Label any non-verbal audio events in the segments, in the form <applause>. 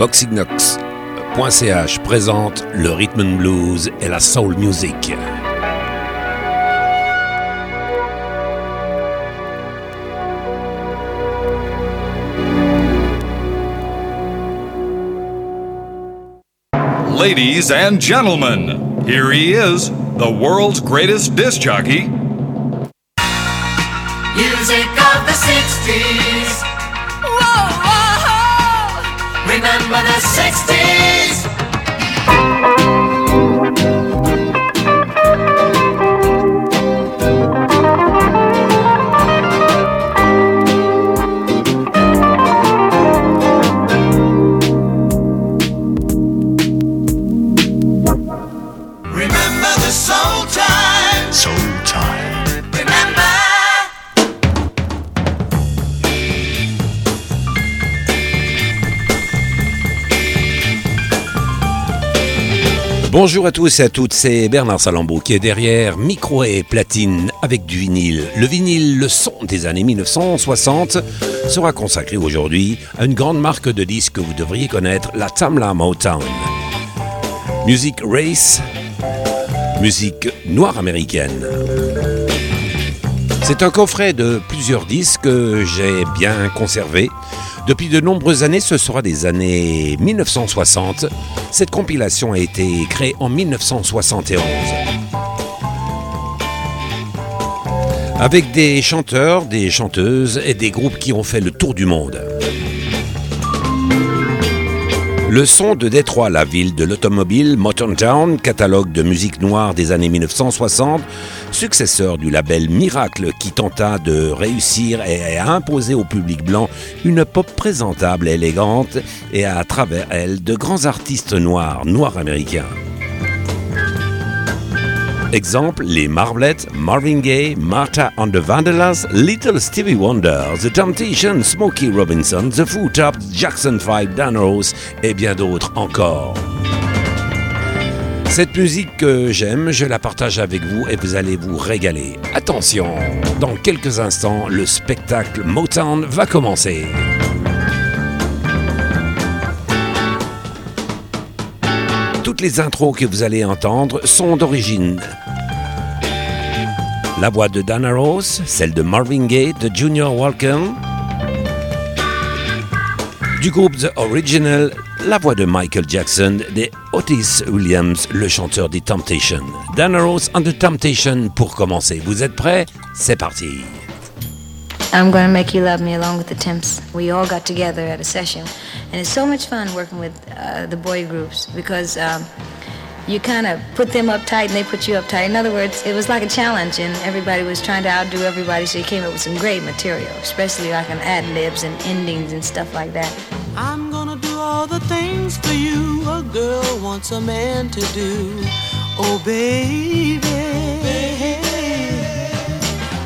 Voxignox.ch présente le rhythm and blues et la soul music. Ladies and gentlemen, here he is, the world's greatest disc jockey. Music of the 60s. Whoa, whoa. Remember the 60s. Bonjour à tous et à toutes, c'est Bernard Salambeau qui est derrière micro et platine avec du vinyle. Le vinyle, le son des années 1960, sera consacré aujourd'hui à une grande marque de disques que vous devriez connaître, la Tamla Motown. Music Race, musique noire américaine. C'est un coffret de plusieurs disques que j'ai bien conservé. Depuis de nombreuses années, ce sera des années 1960. Cette compilation a été créée en 1971. Avec des chanteurs, des chanteuses et des groupes qui ont fait le tour du monde. Le son de Détroit, la ville de l'automobile, Motown Town, catalogue de musique noire des années 1960, successeur du label Miracle qui tenta de réussir et à imposer au public blanc une pop présentable et élégante et à travers elle de grands artistes noirs, noirs américains. Exemple, les Marvelettes, Marvin Gaye, Martha and the Vandellas, Little Stevie Wonder, The Temptations, Smokey Robinson, The Foo Tops, Jackson 5, Dan Rose et bien d'autres encore. Cette musique que j'aime, je la partage avec vous et vous allez vous régaler. Attention, dans quelques instants, le spectacle Motown va commencer. Les intros que vous allez entendre sont d'origine. La voix de Dana Rose, celle de Marvin Gaye, de Junior Walker, du groupe The Original, la voix de Michael Jackson, de Otis Williams, le chanteur des Temptations. Dana Rose and the Temptation pour commencer. Vous êtes prêts? C'est parti. I'm gonna make you love me along with the Temps. We all got together at a session, and it's so much fun working with uh, the boy groups because um, you kind of put them up tight and they put you up tight. In other words, it was like a challenge, and everybody was trying to outdo everybody, so you came up with some great material, especially like on ad libs and endings and stuff like that. I'm gonna do all the things for you a girl wants a man to do. Oh, baby.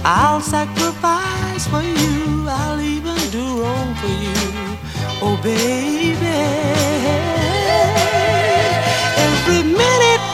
I'll sacrifice for you. I'll even do wrong for you. Oh, baby. Every minute,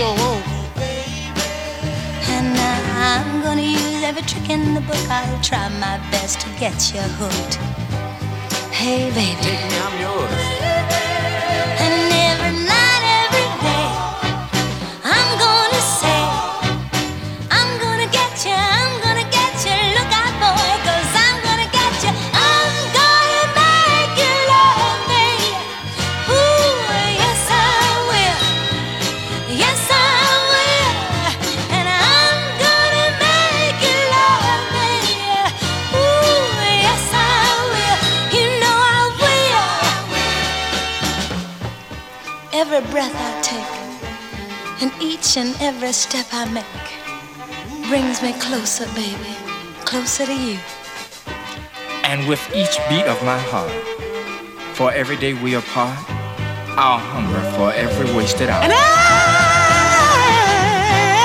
Baby. Sure won't. I'm gonna use every trick in the book. I'll try my best to get you hooked. Hey, baby. Take me, I'm yours. And each and every step I make brings me closer, baby, closer to you. And with each beat of my heart, for every day we apart, I'll hunger for every wasted hour. And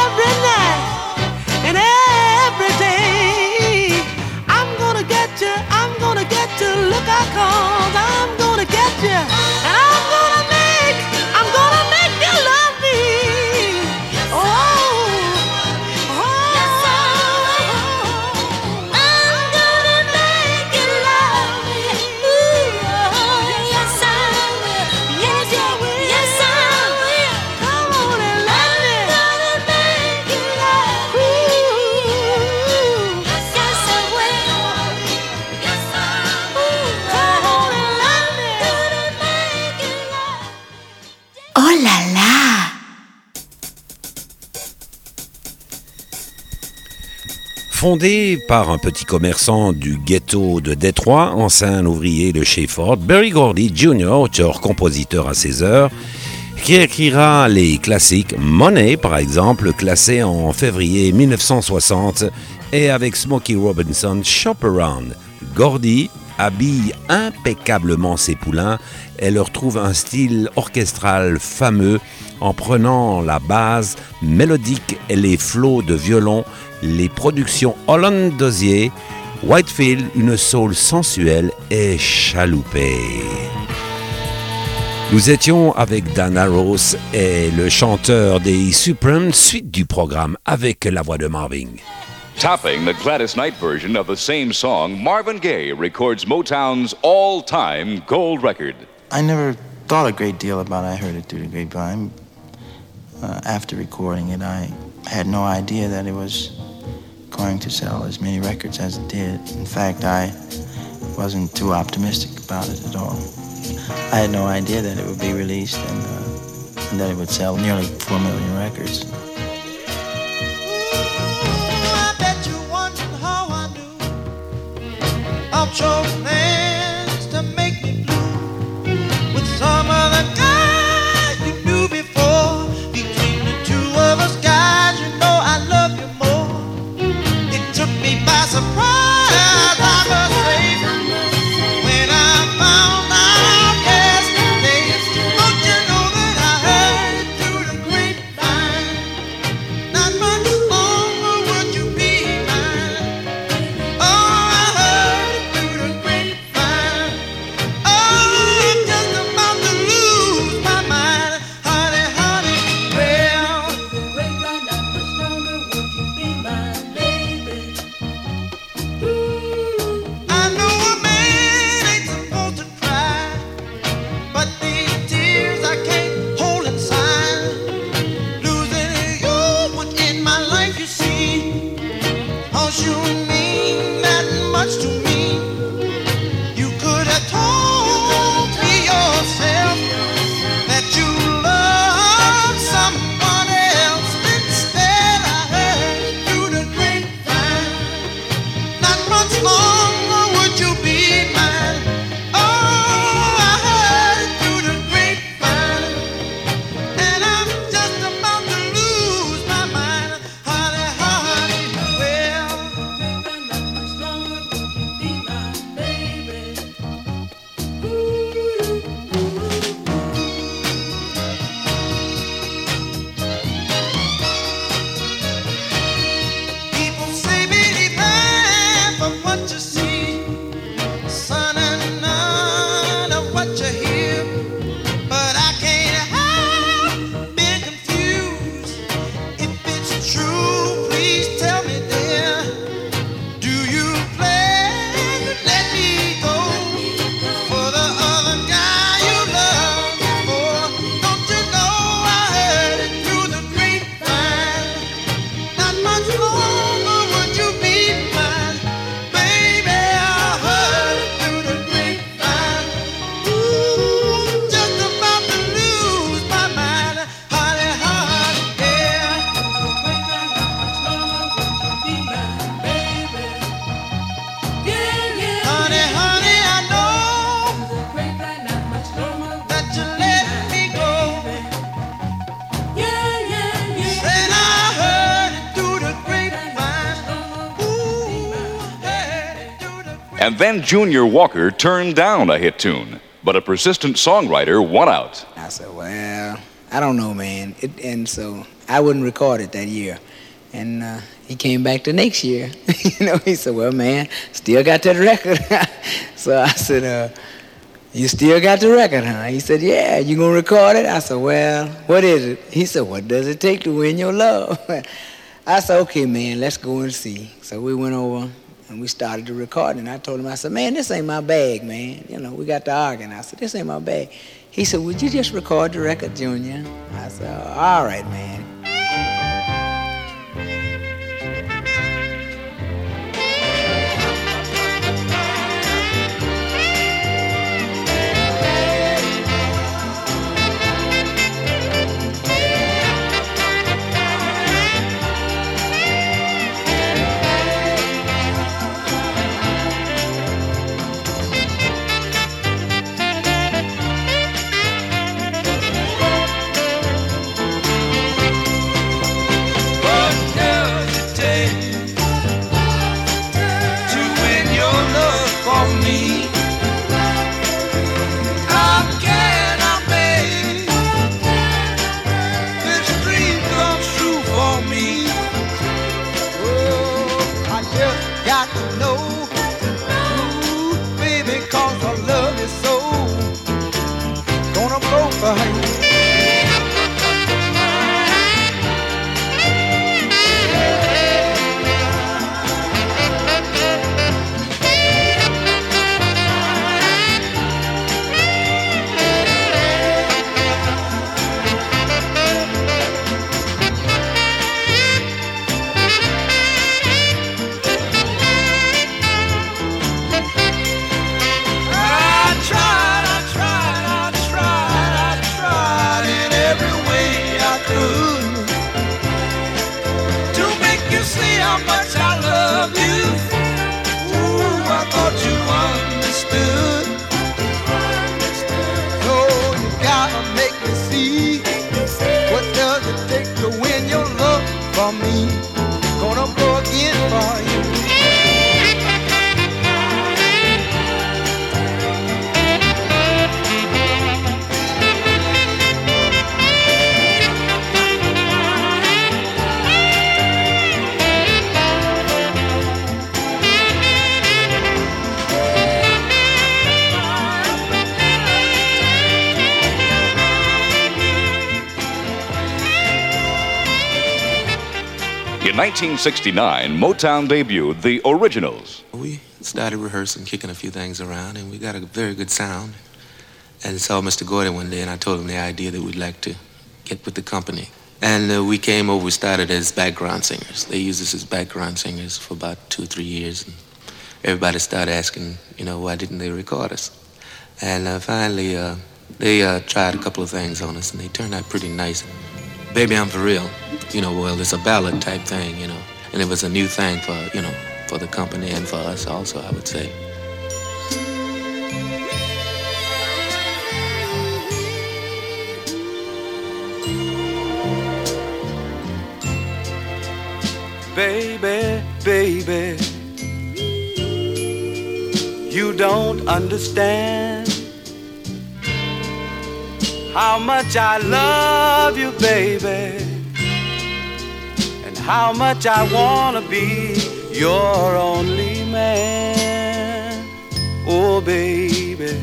every night and every day, I'm gonna get you, I'm gonna get you. Look out, cause I'm gonna get you. Fondé par un petit commerçant du ghetto de Détroit, ancien ouvrier de chez Ford, Berry Gordy Jr., auteur-compositeur à ses heures, qui écrira les classiques Money, par exemple, classé en février 1960, et avec Smokey Robinson, Shop Around. Gordy habille impeccablement ses poulains et leur trouve un style orchestral fameux en prenant la base mélodique et les flots de violon, les productions Holland Dozier, Whitefield, une soul sensuelle et chaloupée. Nous étions avec Dan Arrows et le chanteur des Supremes, suite du programme avec la voix de Marvin. Topping the Gladys Knight version of the same song, Marvin Gaye records Motown's all time gold record. I never thought a great deal about I Heard It Through the Grapevine. Uh, after recording it, I had no idea that it was going to sell as many records as it did. In fact, I wasn't too optimistic about it at all. I had no idea that it would be released and, uh, and that it would sell nearly 4 million records. I And then Junior Walker turned down a hit tune, but a persistent songwriter won out. I said, well, I don't know, man. It, and so I wouldn't record it that year. And uh, he came back the next year. <laughs> you know, he said, well, man, still got that record. <laughs> so I said, uh, you still got the record, huh? He said, yeah, you gonna record it? I said, well, what is it? He said, what does it take to win your love? <laughs> I said, okay, man, let's go and see. So we went over and we started to record. And I told him, I said, man, this ain't my bag, man. You know, we got to arguing. I said, this ain't my bag. He said, would you just record the record, Junior? I said, all right, man. In 1969, Motown debuted The Originals. We started rehearsing, kicking a few things around, and we got a very good sound. And saw Mr. Gordon one day, and I told him the idea that we'd like to get with the company. And uh, we came over, we started as background singers. They used us as background singers for about two or three years. And everybody started asking, you know, why didn't they record us? And uh, finally, uh, they uh, tried a couple of things on us, and they turned out pretty nice. Baby, I'm for real. You know, well, it's a ballad type thing, you know. And it was a new thing for, you know, for the company and for us also, I would say. Baby, baby, you don't understand how much I love you, baby, and how much I wanna be your only man. Oh, baby.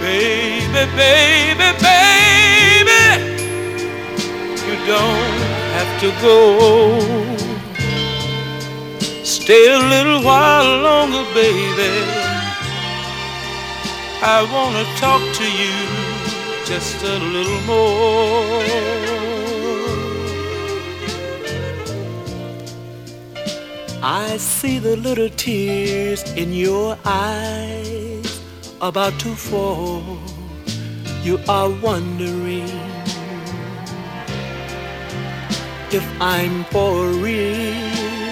Baby, baby, baby, you don't have to go. Stay a little while longer, baby. I wanna talk to you just a little more. I see the little tears in your eyes about to fall. You are wondering if I'm for real.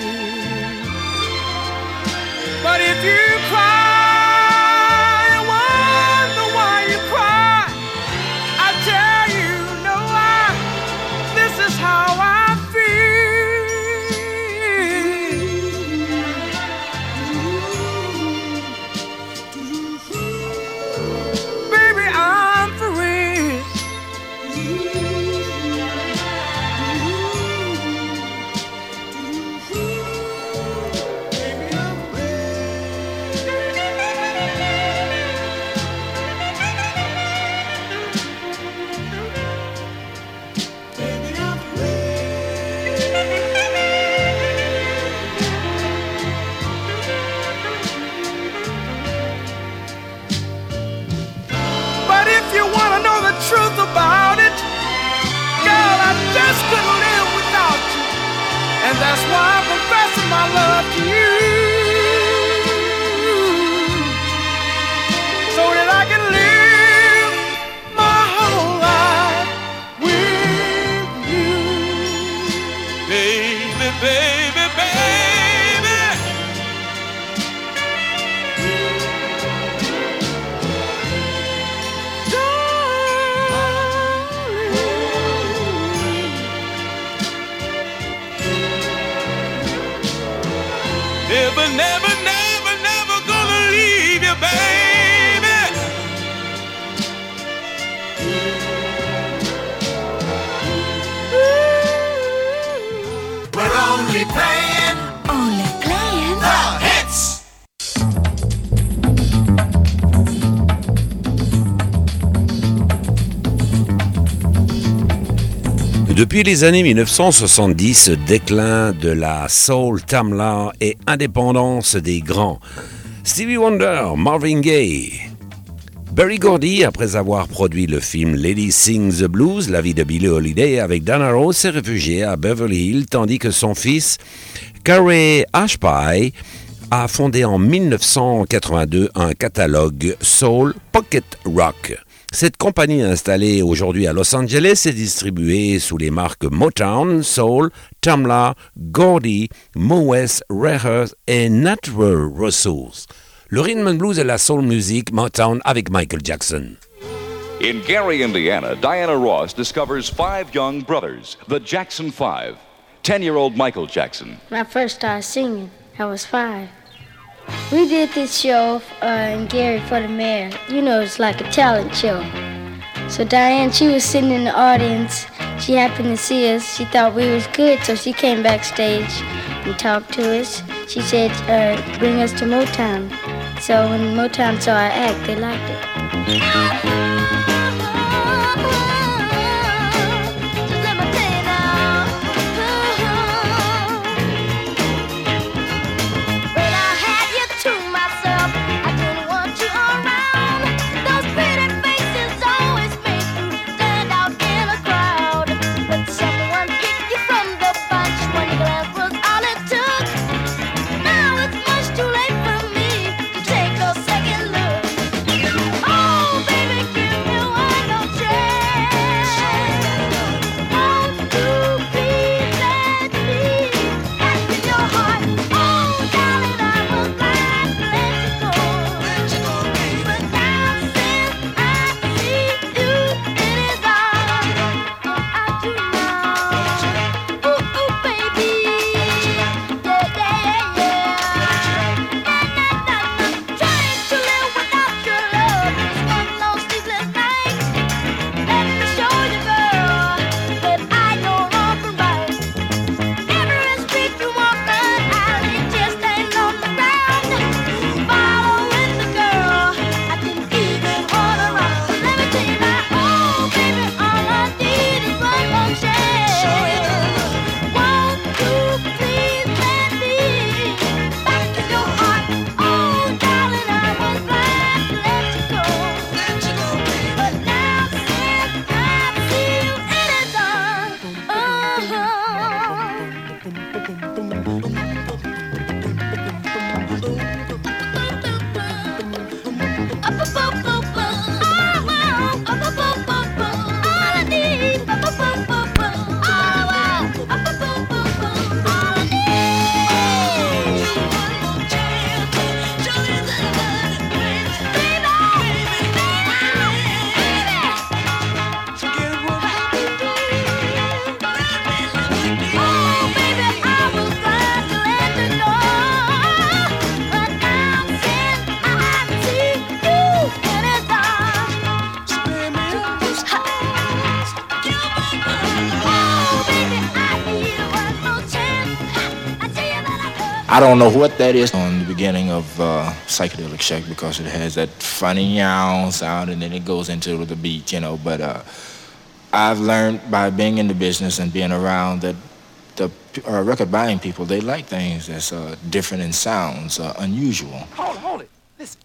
Love you. Depuis les années 1970, déclin de la soul tamla et indépendance des grands. Stevie Wonder, Marvin Gaye. Berry Gordy, après avoir produit le film Lady Sings the Blues, la vie de Billie Holiday avec Dana Rose, s'est réfugié à Beverly Hills, tandis que son fils, Carey Ashby, a fondé en 1982 un catalogue Soul Pocket Rock. Cette compagnie installée aujourd'hui à Los Angeles est distribuée sous les marques Motown, Soul, Tamla, Gordy, Moes, Rehearse et Natural Resource. Le rhythm and blues et la soul music Motown avec Michael Jackson. In Gary, Indiana, Diana Ross discovers five young brothers, the Jackson Five. Ten year old Michael Jackson, When I first started singing, I was five. We did this show uh, in Gary for the mayor. You know, it's like a talent show. So Diane, she was sitting in the audience. She happened to see us. She thought we was good, so she came backstage and talked to us. She said, uh, "Bring us to Motown." So when Motown saw our act, they liked it. I don't know what that is on the beginning of uh, Psychedelic Shack because it has that funny yow sound and then it goes into the beat, you know. But uh, I've learned by being in the business and being around that the uh, record buying people, they like things that's uh, different in sounds, uh, unusual. Hold, hold it. Listen.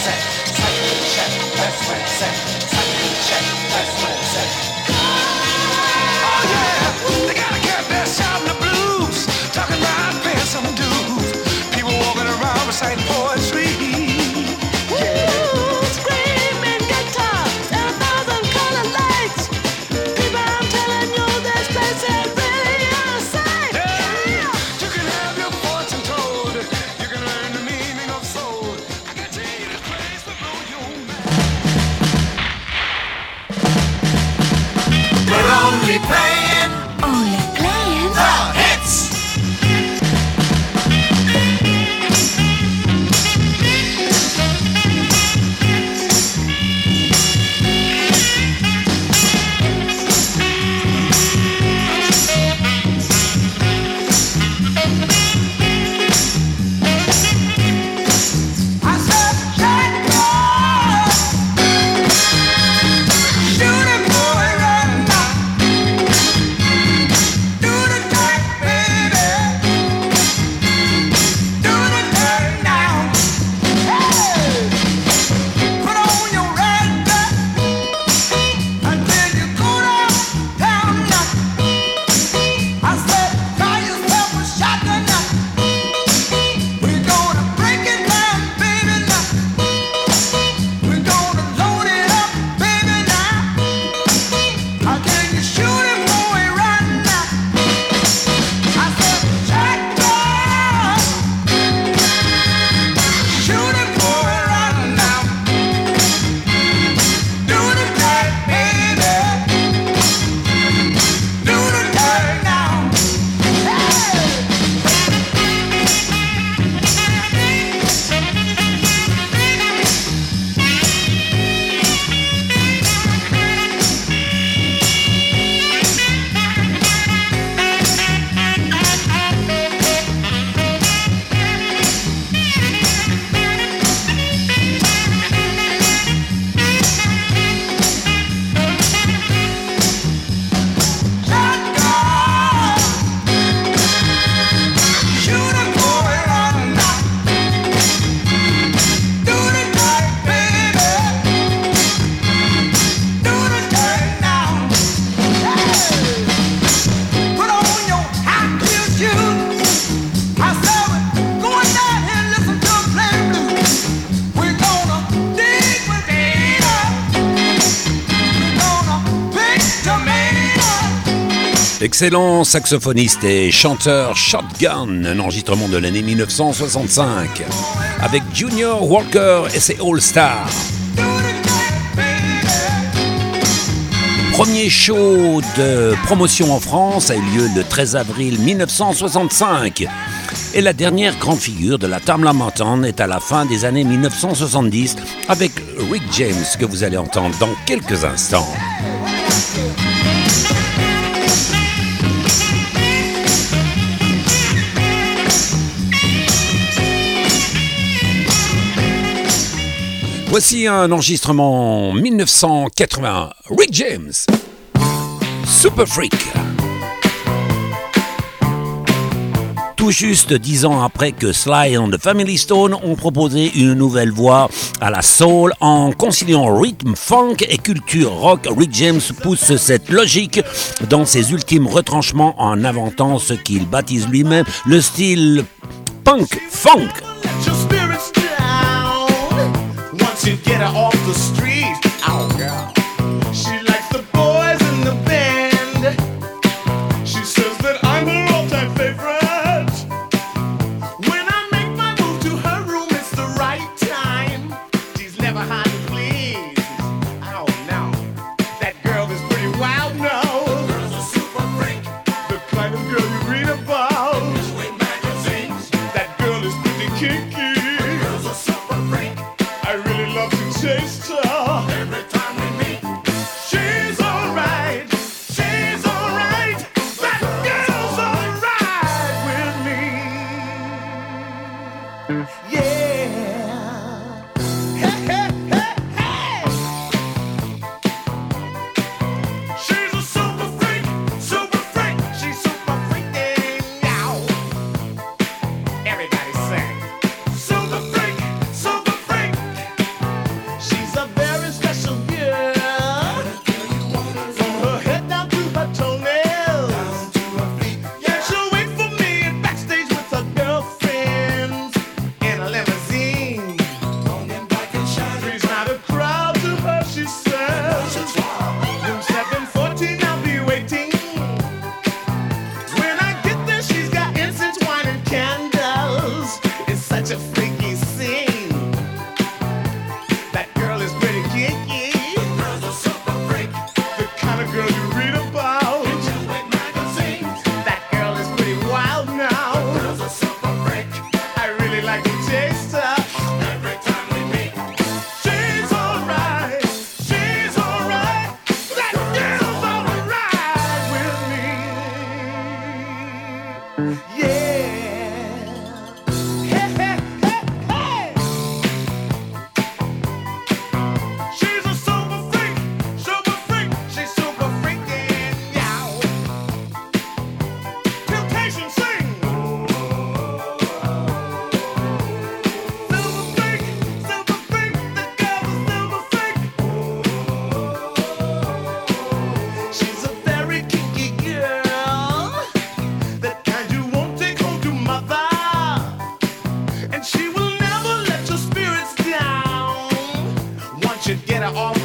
Set, set, check, that's set, set, set, check, that's what L'excellent saxophoniste et chanteur Shotgun, un enregistrement de l'année 1965, avec Junior Walker et ses All Stars. Premier show de promotion en France a eu lieu le 13 avril 1965. Et la dernière grande figure de la Tamla Mountain est à la fin des années 1970 avec Rick James que vous allez entendre dans quelques instants. Voici un enregistrement 1981. Rick James, Super Freak. Tout juste dix ans après que Sly and the Family Stone ont proposé une nouvelle voix à la soul en conciliant rythme, funk et culture rock, Rick James pousse cette logique dans ses ultimes retranchements en inventant ce qu'il baptise lui-même le style punk funk. to get her off the street. Ow. should get it all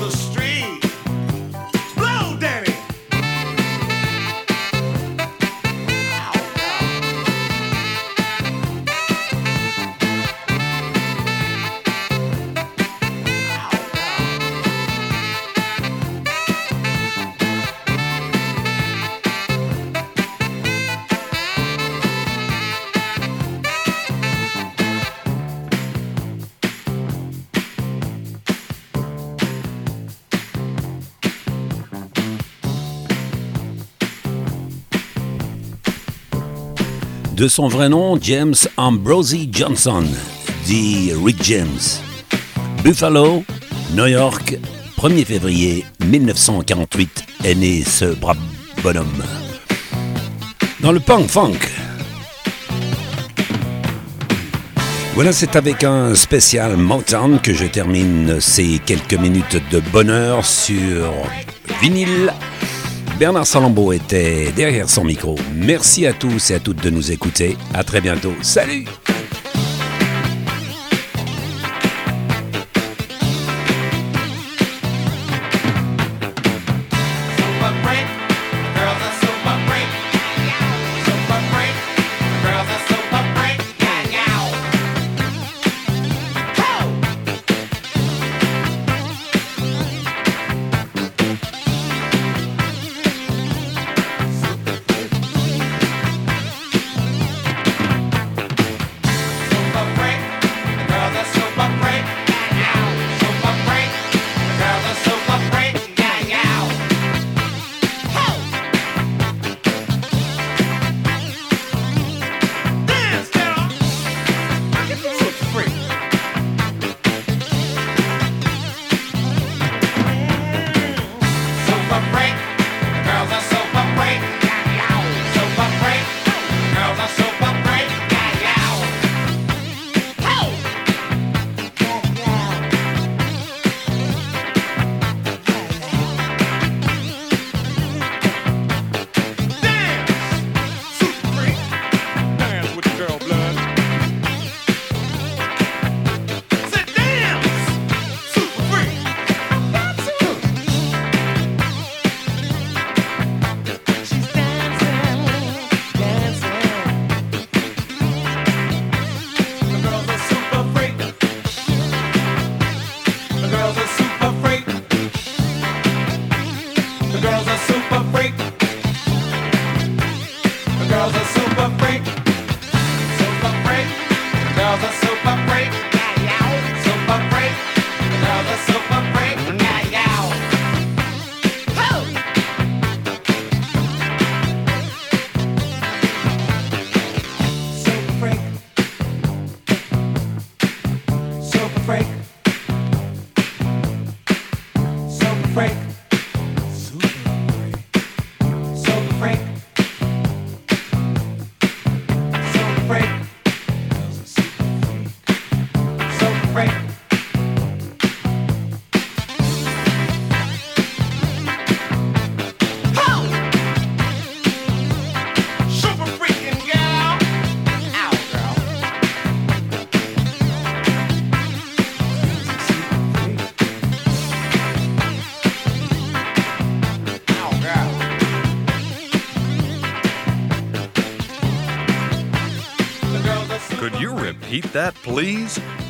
Son vrai nom, James Ambrosie Johnson, dit Rick James. Buffalo, New York, 1er février 1948 est né ce brave bonhomme. Dans le punk funk. Voilà, c'est avec un spécial Motown que je termine ces quelques minutes de bonheur sur vinyle. Bernard Salambeau était derrière son micro. Merci à tous et à toutes de nous écouter. À très bientôt. Salut! Please?